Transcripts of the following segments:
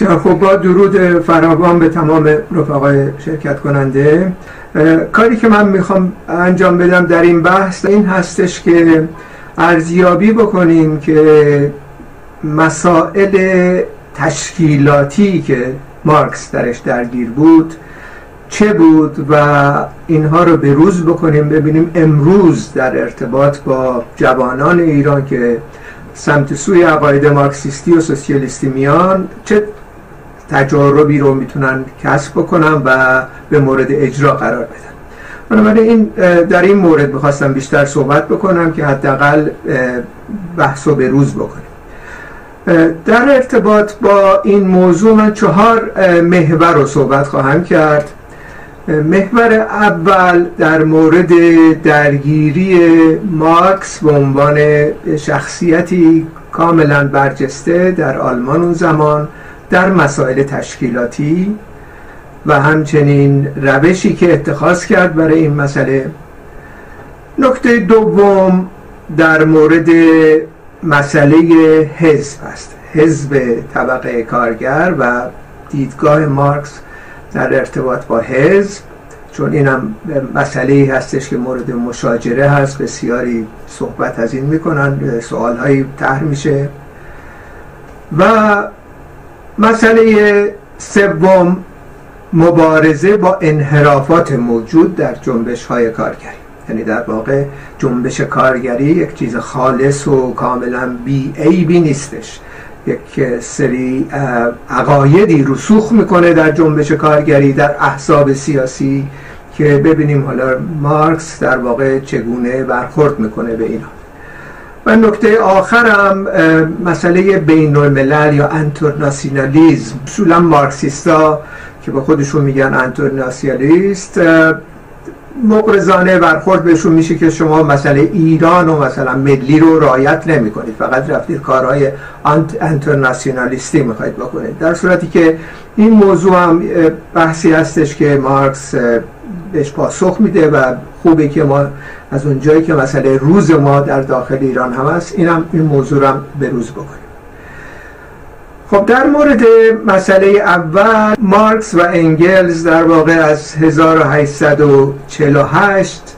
خب با درود فراوان به تمام رفقای شرکت کننده کاری که من می‌خوام انجام بدم در این بحث این هستش که ارزیابی بکنیم که مسائل تشکیلاتی که مارکس درش درگیر بود چه بود و اینها رو به روز بکنیم ببینیم امروز در ارتباط با جوانان ایران که سمت سوی عقاید مارکسیستی و سوسیالیستی میان چه تجاربی رو می‌تونن کسب بکنن و به مورد اجرا قرار بدن. بنابراین این در این مورد می‌خواستم بیشتر صحبت بکنم که حداقل بحث رو به روز بکنیم. در ارتباط با این موضوع من چهار محور رو صحبت خواهم کرد. محور اول در مورد درگیری مارکس به عنوان شخصیتی کاملا برجسته در آلمان اون زمان. در مسائل تشکیلاتی و همچنین روشی که اتخاذ کرد برای این مسئله. نکته دوم در مورد مسئله حزب است. حزب طبقه کارگر و دیدگاه مارکس در ارتباط با حزب چون اینم مسئله هستش که مورد مشاجره هست بسیاری صحبت از این می‌کنن سوال هایی طرح میشه. و مسئله سوم مبارزه با انحرافات موجود در جنبش های کارگری. یعنی در واقع جنبش کارگری یک چیز خالص و کاملا بی عیبی نیستش. یک سری عقایدی رسوخ می‌کنه در جنبش کارگری در احزاب سیاسی که ببینیم حالا مارکس در واقع چگونه برخورد می‌کنه به اینا. و نکته آخرم مسئله بین الملل یا انترناسیونالیزم. اصولا مارکسیستا که به خودشون میگن انترناسیونالیست مقرزانه برخورد بهشون میشه که شما مسئله ایران و مثلا ملی رو رایت نمی کنید فقط رفتید کارهای انترناسیونالیستی می‌خواید بکنید. در صورتی که این موضوع هم بحثی هستش که مارکس بهش پاسخ میده و خوبه که ما از اون جایی که مسئله روز ما در داخل ایران هم هست این هم این موضوع هم به روز بکنیم. خب در مورد مسئله اول مارکس و انگلز در واقع از 1848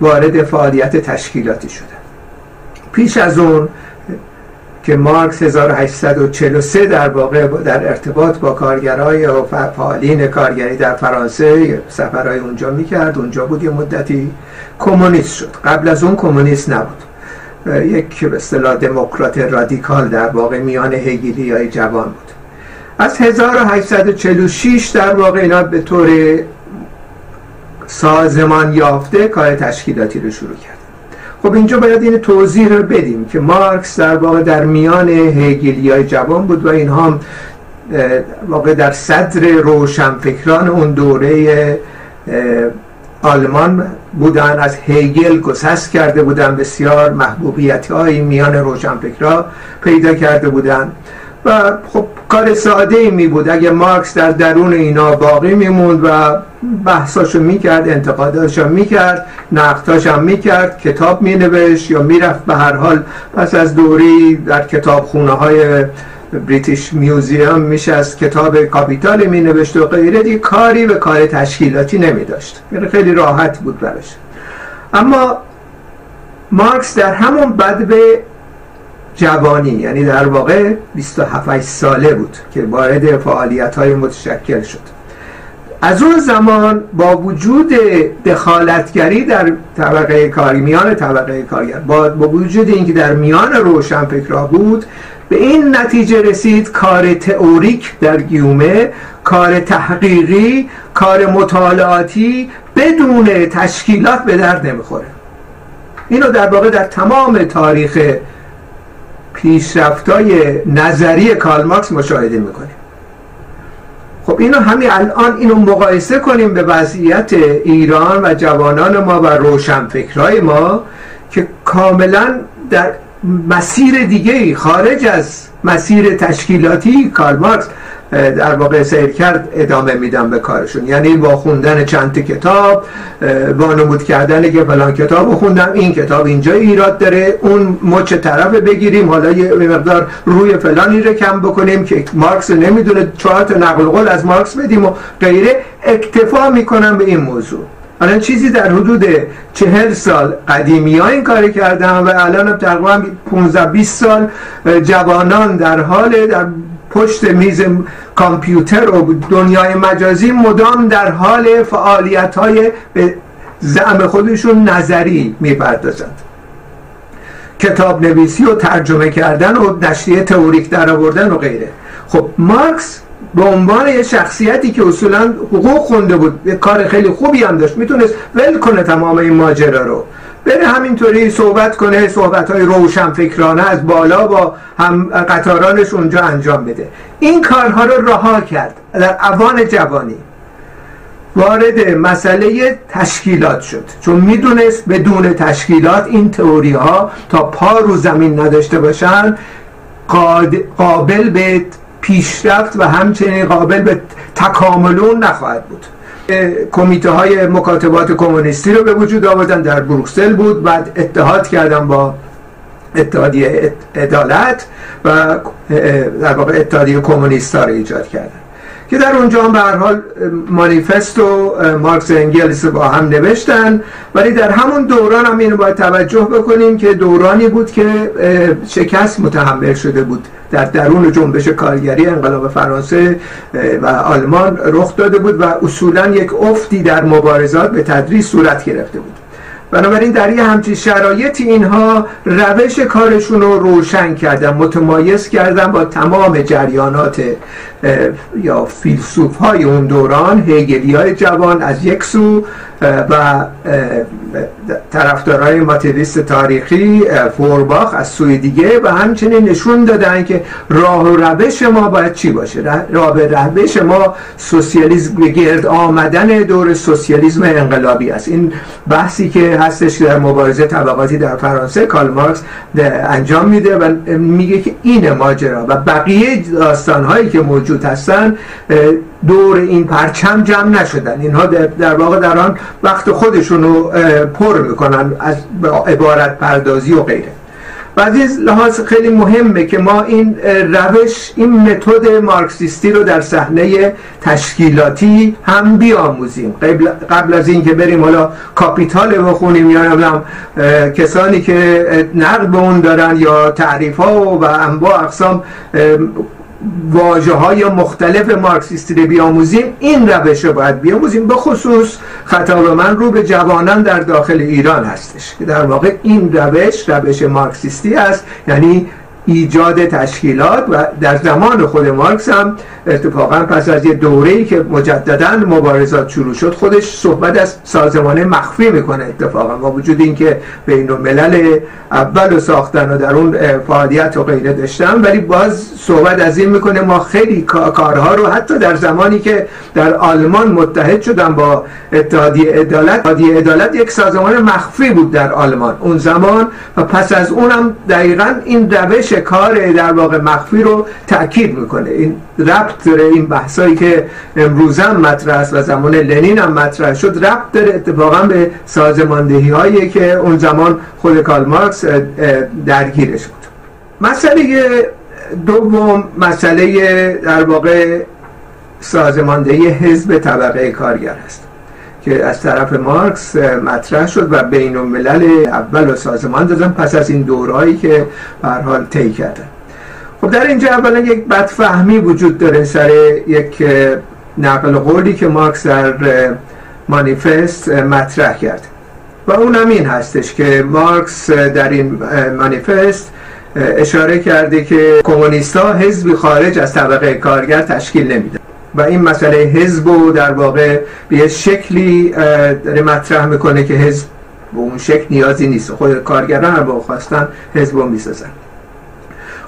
وارد فعالیت تشکیلاتی شدن. پیش از اون که مارکس 1843 در واقع در ارتباط با کارگرای و فعالین کارگری در فرانسه سفرهای اونجا می‌کرد. اونجا بود یه مدتی کمونیست شد. قبل از اون کمونیست نبود. یک به اصطلاح دموکرات رادیکال در واقع میان هگیلی های جوان بود. از 1846 در واقع اینا به طور سازمان یافته کار تشکیلاتی رو شروع کرد. خب اینجا باید این توضیح رو بدیم که مارکس در واقع در میان هگیلی های جوان بود و اینها واقع در صدر روشنفکران اون دوره آلمان بودن از هیگل گسست کرده بودن بسیار محبوبیت های میان روشنفکرها پیدا کرده بودن. و خب کار ساده ای می بود اگه مارکس در درون اینا باقی میموند و بحثاشو می‌کرد انتقاداشو می‌کرد نقداش هم می‌کرد کتاب مینوشت یا می‌رفت به هر حال پس از دوری در کتاب خونه های بریتیش میوزیوم از کتاب کاپیتال می نوشت و غیره. دیگه کاری به کار تشکیلاتی نمی داشت یعنی خیلی راحت بود برش اما مارکس در همون بد به جوانی یعنی در واقع 27 ساله بود که وارد فعالیت های متشکل شد. از اون زمان با وجود دخالتگری در طبقه کاری میان طبقه کارگر با, با وجود اینکه در میان روشنفکرها بود به این نتیجه رسید کار تئوریک در گیومه کار تحقیقی کار مطالعاتی بدون تشکیلات به درد نمی‌خوره. اینو در واقع در تمام تاریخ پیشرفتای نظری مارکس مشاهده می‌کنیم. خب اینو همین الان اینو مقایسه کنیم به وضعیت ایران و جوانان ما و روشنفکرای ما که کاملا در مسیر دیگه خارج از مسیر تشکیلاتی کارل مارکس در واقع سیر کرد ادامه میدن به کارشون. یعنی با خوندن چند کتاب با نمود کردن که فلان کتاب خوندم این کتاب اینجا ایراد داره اون مچ طرف بگیریم حالا یه مقدار روی فلانی رو کم بکنیم که مارکس نمی‌دونه چهار تا نقل قول از مارکس بدیم و غیره اکتفا می‌کنم به این موضوع. حالا چیزی در حدود چهل سال قدیمی ها این کاری کردن و الان تقریبا 15 20 سال جوانان در حال در پشت میز کامپیوتر و دنیای مجازی مدام در حال فعالیت های به زعم خودشون نظری می‌پردازند. کتاب نویسی و ترجمه کردن و نشریه تئوریک در آوردن و غیره. خب مارکس به عنوان یه شخصیتی که اصولا حقوق خونده بود یه کار خیلی خوبی هم داشت می‌تونست ول کنه تمام این ماجرا رو. بره همینطوری صحبت کنه صحبت های روشن فکرانه از بالا با هم قطارانش اونجا انجام بده. این کارها رو رها کرد در اوان جوانی. وارد مسئله تشکیلات شد. چون می‌دونست بدون تشکیلات این تئوری ها تا پا رو زمین نداشته باشن قابل به پیشرفت و همچنین قابل به تکاملون نخواهد بود. کمیته های مکاتبات کمونیستی رو به وجود آوردن در بروکسل بود. بعد اتحاد کردن با اتحادیه عدالت و در واقع اتحادیه کمونیست رو ایجاد کردن. که در اونجا هم به هر حال مانیفست و مارکس انگلس با هم نوشتن. ولی در همون دوران هم اینو باید توجه بکنیم که دورانی بود که شکست متحمل شده بود. در درون جنبش کارگری انقلاب فرانسه و آلمان رخ داده بود و اصولا یک افتی در مبارزات به تدریج صورت گرفته بود. بنابراین در یه همچین شرایطی اینها روش کارشون رو روشن کردن متمایز کردن با تمام جریانات یا فیلسوف های اون دوران هیگلی های جوان از یک سو و طرفدارای ماتریست تاریخی فورباخ از سوی دیگه و همچنین نشون دادن که راه و روش ما باید چی باشه. راه و روش ما سوسیالیسم گرد آمدن دور سوسیالیسم انقلابی است. این بحثی که هستش در مبارزه طبقاتی در فرانسه کارل مارکس انجام میده و میگه که این ماجرا و بقیه داستان هایی که موجود هستن دور این پرچم جمع نشدن. اینها در واقع در آن وقت خودشون رو پر می‌کنن از عبارت پردازی و غیره. و از این لحاظ خیلی مهمه که ما این روش این متد مارکسیستی رو در صحنه تشکیلاتی هم بیاموزیم. قبل, قبل از اینکه بریم حالا کاپیتال بخونیم یا نمی‌دونم کسانی که نقد به اون دارن یا تعریف ها و انواع اقسام واجه های مختلف مارکسیستی رو بیاموزیم این روش رو باید بیاموزیم. به خصوص خطاب من رو به جوانان در داخل ایران هستش که در واقع این روش روش مارکسیستی است. یعنی ایجاد تشکیلات و در زمان خود مارکس هم اتفاقا پس از یه دوره‌ای که مجددا مبارزات شروع شد خودش صحبت از سازمان مخفی می‌کنه اتفاقا با وجود اینکه بین الملل اول و ساختن و در اون فعالیت و غیره داشتن. ولی باز صحبت از این می‌کنه ما خیلی کارها رو حتی در زمانی که در آلمان متحد شدن با اتحادیه عدالت اتحادیه عدالت یک سازمان مخفی بود در آلمان اون زمان و پس از اونم دقیقا این روش کار در واقع مخفی رو تاکید می‌کنه. این ربط داره این بحثایی که امروز هم مطرح است و زمان لنین هم مطرح شد ربط داره اتفاقا به سازماندهی هایی که اون زمان خود کارل مارکس درگیرش بود. مسئله دوم مسئله در واقع سازماندهی حزب طبقه کارگر است. که از طرف مارکس مطرح شد و بین الملل اول و سازمان دادن پس از این دورهایی که به حال طی کردن. خب در اینجا اولا یک بدفهمی وجود داره سر یک نقل قولی که مارکس در مانیفست مطرح کرد. و اون هم این هستش که مارکس در این مانیفست اشاره کرده که کمونیستا حزبی خارج از طبقه کارگر تشکیل نمیده و این مسئله حزب و در واقع به یه شکلی داره مطرح می‌کنه که حزب به اون شکل نیازی نیست. خود کارگران هم با خواستن حزب رو می‌سازن.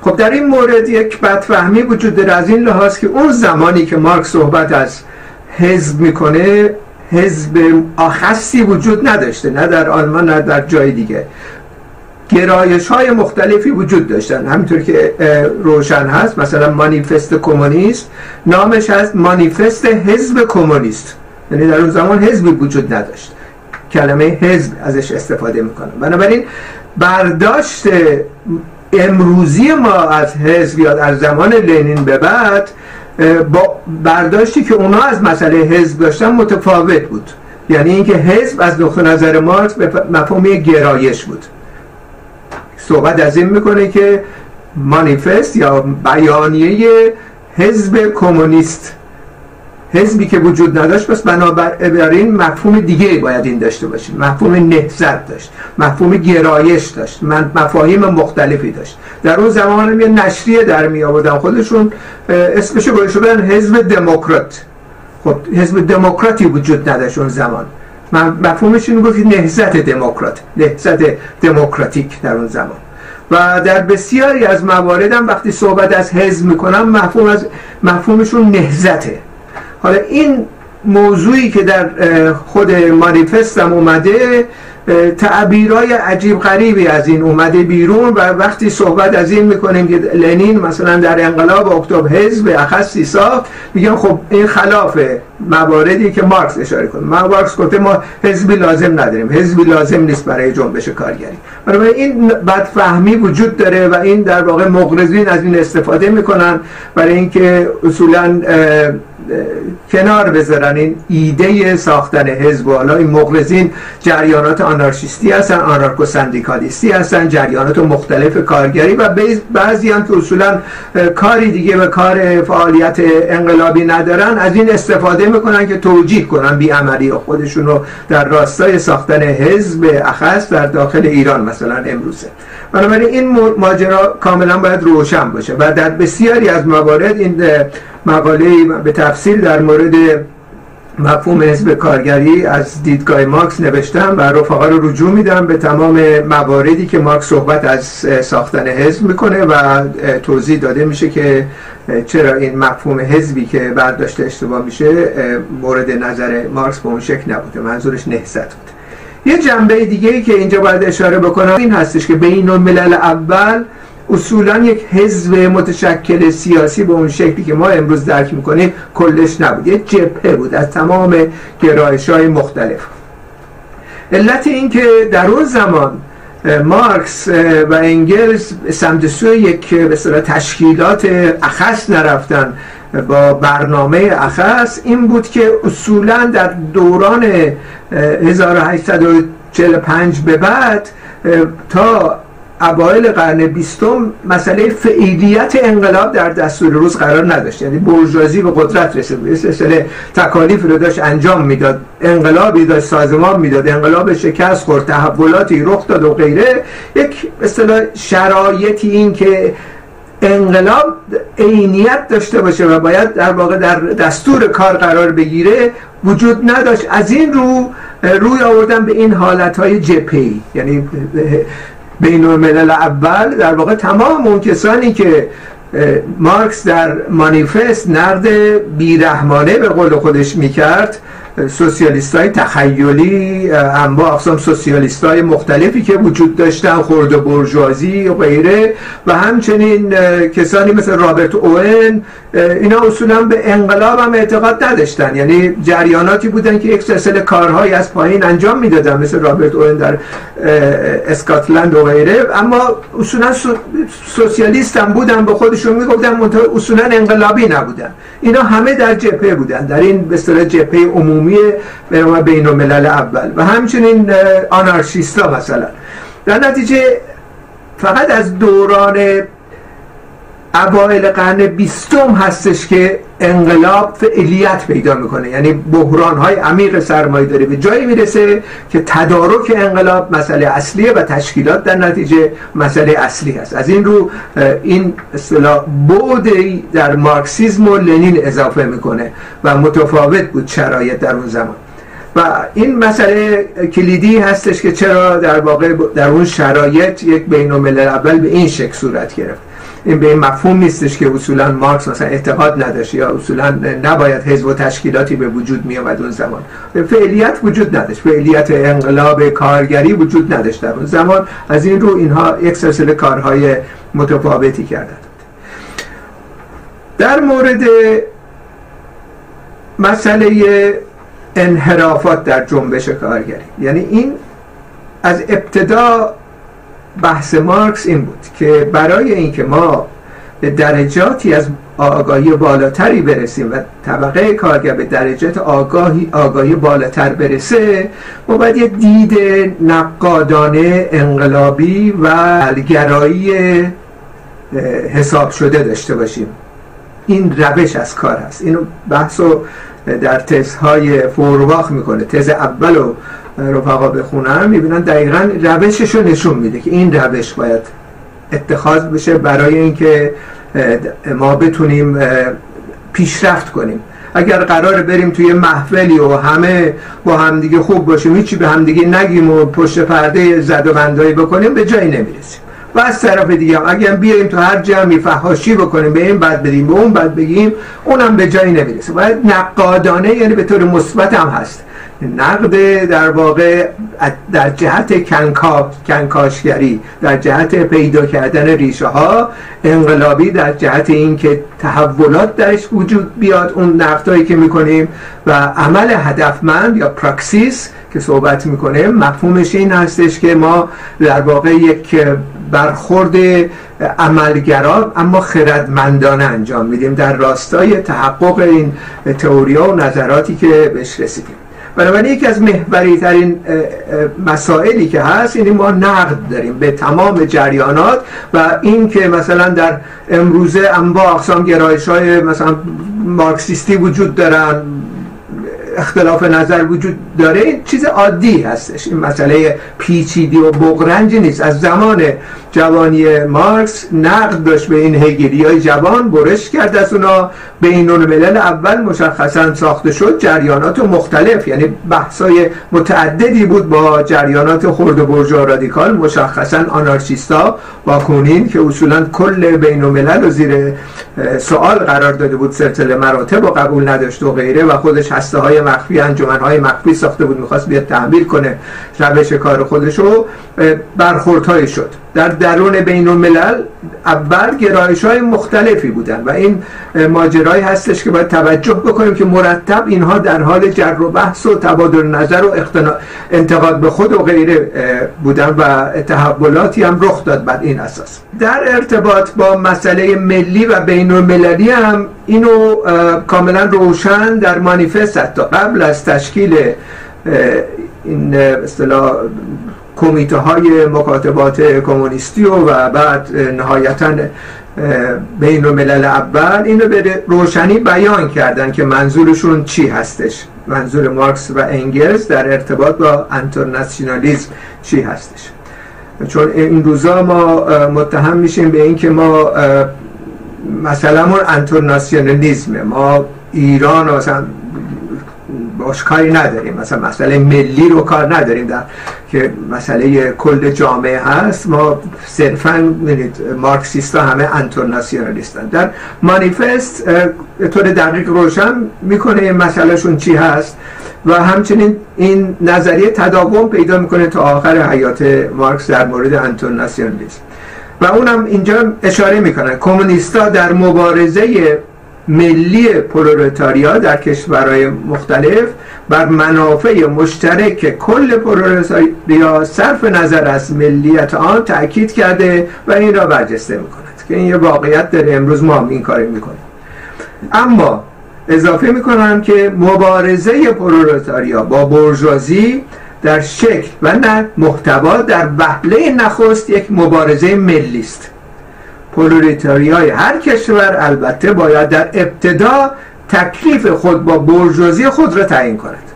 خب در این مورد یک بدفهمی وجود داره. از این لحاظ که اون زمانی که مارکس صحبت از حزب می‌کنه حزب آخصی وجود نداشته. نه در آلمان نه در جای دیگه. گرایش های مختلفی وجود داشتن. همینطور که روشن هست مثلا مانیفست کمونیست نامش هست مانیفست حزب کمونیست. یعنی در اون زمان حزبی وجود نداشت. کلمه حزب ازش استفاده می‌کنم بنابراین برداشت امروزی ما از حزب یا از زمان لنین به بعد با برداشتی که اونا از مسئله حزب داشتن متفاوت بود. یعنی اینکه حزب از نقطه نظر مارکس به مفهوم گرایش بود. صحبت از این می‌کنه که مانیفست یا بیانیه حزب کمونیست حزبی که وجود نداشت پس بنابراین مفهوم دیگه باید این داشته باشه. مفهوم نهزت داشت مفهوم گرایش داشت من مفاهیم مختلفی داشت. در اون زمان یه نشریه در می آوردن خودشون اسمشو گذاشته بودن حزب دموکرات. خب حزب دموکراتی وجود نداشت اون زمان. مفهومش این بود که نهزت دموکرات نهزت دموکراتیک در اون زمان. و در بسیاری از موارد هم وقتی صحبت از حزب می‌کنم مفهوم از مفهومشون نهزته حالا این موضوعی که در خود مانیفستم اومده تعبیرهای عجیب غریبی از این اومده بیرون و وقتی صحبت از این می‌کنیم که لنین مثلا در انقلاب اکتبر حزب اخصی ساخت میگن خب این خلاف مواردی که مارکس اشاره کنه. ما مارکس گفته ما حزبی لازم نداریم. حزبی لازم نیست برای جنبش کارگری. برای این بدفهمی وجود داره و این در واقع مغرضین از این استفاده می‌کنن برای اینکه اصولا کنار بذارن. این ایده ساختن حزب حالا این مغرضین جریانات آنارشیستی هستن آنارکو سندیکالیستی هستن جریانات مختلف کارگری و بعضی هم که اصولا کاری دیگه به کار فعالیت انقلابی ندارن از این استفاده می‌کنن که توجیه کنن بیعملی خودشون رو در راستای ساختن حزب اخص در داخل ایران مثلا امروزه. بنابراین این ماجرا کاملا باید روشن باشه و در بسیاری از موارد این مقاله به تفصیل در مورد مفهوم حزب کارگری از دیدگاه مارکس نوشتم و رفقا رو رجوع میدم به تمام مواردی که مارکس صحبت از ساختن حزب می‌کنه و توضیح داده میشه که چرا این مفهوم حزبی که برداشته اشتباه میشه مورد نظر مارکس به اون شکل نبوده منظورش نهزت بود. یه جنبه دیگه ای که اینجا باید اشاره بکنم این هستش که بین الملل اول اصولا یک حزب متشکل سیاسی به اون شکلی که ما امروز درک می‌کنیم کلش نبود یک جبهه بود از تمام گرایش های مختلف. علت این که در اون زمان مارکس و انگلز سمت سوی یک به تشکیلات اخص نرفتن با برنامه اخص این بود که اصولا در دوران 1845 به بعد تا اوایل قرن بیستم مسئله فعیلیت انقلاب در دستور روز قرار نداشت. یعنی برجوازی به قدرت رسید. یه سلسله تکالیف رو داشت انجام می‌داد. انقلابی داشت سازمان می‌داد. انقلاب شکست خورد تحولاتی رخ داد و غیره. یک اصطلاح شرایطی این که انقلاب عینیت داشته باشه و باید در واقع در دستور کار قرار بگیره وجود نداشت. از این رو روی آوردن به این حالت های جپی یعنی بین الملل اول در واقع تمام اون کسانی که مارکس در مانیفست نرد بیرحمانه به قول خودش می‌کرد سوسیالیست های تخیلی انواع اقسام سوسیالیست های مختلفی که وجود داشتن خورد برجوازی و غیره. و همچنین کسانی مثل رابرت اوین اینا اصولا به انقلاب هم اعتقاد نداشتن. یعنی جریاناتی بودن که یک سلسله کارهایی از پایین انجام می‌دادن مثل رابرت اوین در اسکاتلند و غیره. اما اصولا سوسیالیست هم بودن به خودشون می‌گفتن اصولا انقلابی نبودن. اینا همه در جبهه بودن. در این به جبهه عمومی به بین الملل اول و همچنین آنارشیستا مثلا. در نتیجه فقط از دوران اوایل قرن بیستم هستش که انقلاب فعلیت پیدا می‌کنه. یعنی بحران های عمیق سرمایه داره. به جایی می‌رسه که تدارک انقلاب مسئله اصلیه و تشکیلات در نتیجه مسئله اصلی هست از این رو این اصطلاح بود در مارکسیزم و لنین اضافه می‌کنه و متفاوت بود شرایط در اون زمان. و این مسئله کلیدی هستش که چرا در واقع در اون شرایط یک بین اول به این شکل صورت گرفت. این به این مفهوم نیستش که اصولا مارکس مثلا اعتقاد نداشت یا اصولا نباید حزب و تشکیلاتی به وجود می آمد اون زمان. فعلیت وجود نداشت. فعلیت انقلاب کارگری وجود نداشت در اون زمان. از این رو اینها یک سلسله کارهای متفاوتی کردند. در مورد مسئله انحرافات در جنبش کارگری یعنی این از ابتدا بحث مارکس این بود که برای اینکه ما به درجاتی از آگاهی بالاتری برسیم و طبقه کارگر به درجات آگاهی آگاهی بالاتر برسه ما باید یه دید نقادانه انقلابی و گرایی حساب شده داشته باشیم. این روش از کار هست. اینو بحث در تزهای فورواخ می‌کنه. تز اول رو رفقا بخونن می‌بینن دقیقا روشش رو نشون میده که این روش باید اتخاذ بشه برای اینکه ما بتونیم پیشرفت کنیم. اگر قرار بریم توی محفلی و همه با همدیگه خوب باشیم هیچی به همدیگه نگیم و پشت پرده زد و بندایی بکنیم به جایی نمی‌رسیم. و از طرف دیگه هم اگر بیایم تو هر جمعی فحاشی بکنیم به این بعد بدیم به اون بعد بگیم اونم به جایی نمی‌رسه. باید نقادانه یعنی به طور مثبت هم هست. نقد در واقع در جهت کنکاشگری در جهت پیدا کردن ریشه ها انقلابی در جهت اینکه تحولات درش وجود بیاد اون نقدهایی که می‌کنیم و عمل هدفمند یا پراکسیس که صحبت می‌کنیم مفهومش این هستش که ما در واقع یک برخورد عملگرا اما خردمندانه انجام میدیم. در راستای تحقق این تئوریا و نظراتی که بهش رسیدیم. بنابراین یکی از محوری ترین مسائلی که هست اینی ما نقد داریم به تمام جریانات و این که مثلا در امروزه انواع اقسام گرایش های مثلا مارکسیستی وجود دارن اختلاف نظر وجود داره چیز عادی هستش. این مسئله پیچیدی و بغرنج نیست. از زمان جوانی مارکس نقد داشت به این هگیری های جوان برش کرد از اونا. بین الملل اول مشخصا ساخته شد جریانات مختلف. یعنی بحثای متعددی بود با جریانات خرد برجا رادیکال مشخصا آنارشیستا کونین که اصولا کل بین الملل و زیر سوال قرار داده بود سلسله مراتب و قبول نداشت و غیره و خودش هسته های مخفی انجمن های مخفی ساخته بود می‌خواست بیاد تحمیل کنه روش کار خودش رو برخوردهای شد. در درون بین الملل اول گرایش های مختلفی بودن و این ماجرایی هستش که باید توجه بکنیم که مرتب اینها در حال جر و بحث و تبادل نظر و انتقاد به خود و غیره بودن و تحولاتی هم رخ داد. بر این اساس. در ارتباط با مسئله ملی و بین المللی هم اینو کاملا روشن در مانیفست حتی. قبل از تشکیل این اصطلاح کمیته های مکاتبات کمونیستی و, بعد نهایتا بین الملل اول اینو به روشنی بیان کردن که منظورشون چی هستش. منظور مارکس و انگلز در ارتباط با انترناسیونالیزم چی هستش. چون این روزا ما متهم میشیم به اینکه ما مثلا انترناسیونالیزم ما ایران و مثلا باش کاری نداریم. مثلا مسئله ملی رو کار نداریم. در که مسئله کل جامعه هست. ما صرفا مارکسیستا همه انترناسیونالیستن. در مانیفست طور دقیق روشن می‌کنه مسئلهشون چی هست. و همچنین این نظریه تداوم پیدا می‌کنه تا آخر حیات مارکس در مورد انترناسیونالیسم. و اونم اینجا اشاره می‌کنن. کمونیستا در مبارزه ملی پرولتاریا در کشورهای مختلف بر منافع مشترک کل پرولتاریا صرف نظر از ملیت آن تاکید کرده و این را برجسته می‌کند که این یه واقعیت داره. امروز ما هم این کاری می‌کنیم. اما اضافه می‌کنم که مبارزه پرولتاریا با برجوازی در شکل و نه محتوا در وهله نخست یک مبارزه ملی است. های هر کشور البته باید در ابتدا تکلیف خود با برجوازی خود را تعیین کند.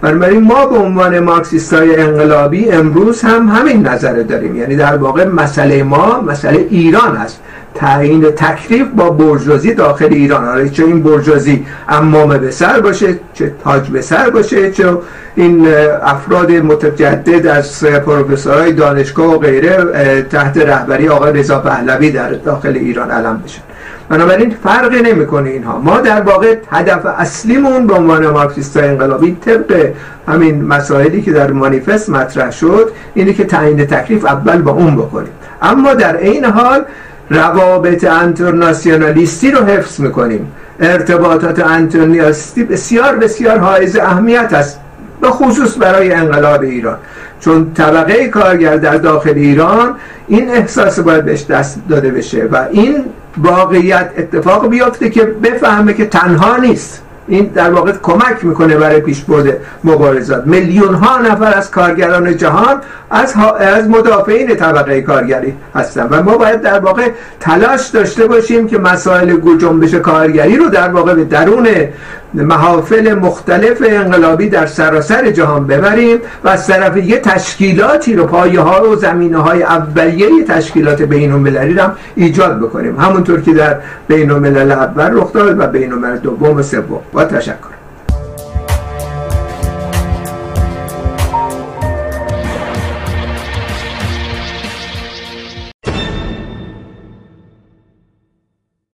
بنابراین ما به عنوان مارکسیست های انقلابی امروز هم همین نظر داریم. یعنی در واقع مسئله ما مسئله ایران است. تعیین تکلیف با برجوازی داخل ایران. آره چه این برجوازی امامه به سر باشه چه تاج به سر باشه چه این افراد متجدد از پروفسورهای دانشگاه و غیره تحت رهبری آقای رضا پهلوی در داخل ایران علم بشن. بنابراین فرق نمی‌کنه اینها. ما در واقع هدف اصلیمون به عنوان مارکسیست انقلابی طبق همین مسائلی که در مانیفست مطرح شد اینه که تعیین تکلیف اول با اون بکنیم. اما در این حال روابط انترناسیونالیستی رو حفظ می‌کنیم. ارتباطات انترناسیونالیستی بسیار بسیار حائز اهمیت است به خصوص برای انقلاب ایران. چون طبقه کارگر در داخل ایران این احساس باید بهش دست داده بشه و این واقعیت اتفاق بیافته که بفهمه که تنها نیست. این در واقع کمک می‌کنه برای پیشبرد مبارزات. میلیون ها نفر از کارگران جهان از, از مدافعین طبقه کارگری هستن و ما باید در واقع تلاش داشته باشیم که مسائل جنبش کارگری رو در واقع به درون محافل مختلف انقلابی در سراسر جهان ببریم و از طرف یه تشکیلاتی رو پایه ها و زمینه های اولیه تشکیلات بین المللی هم ایجاد بکنیم. همونطور که در بین الملل اول رخ داد و بین الملل دوم و سوم. با تشکر.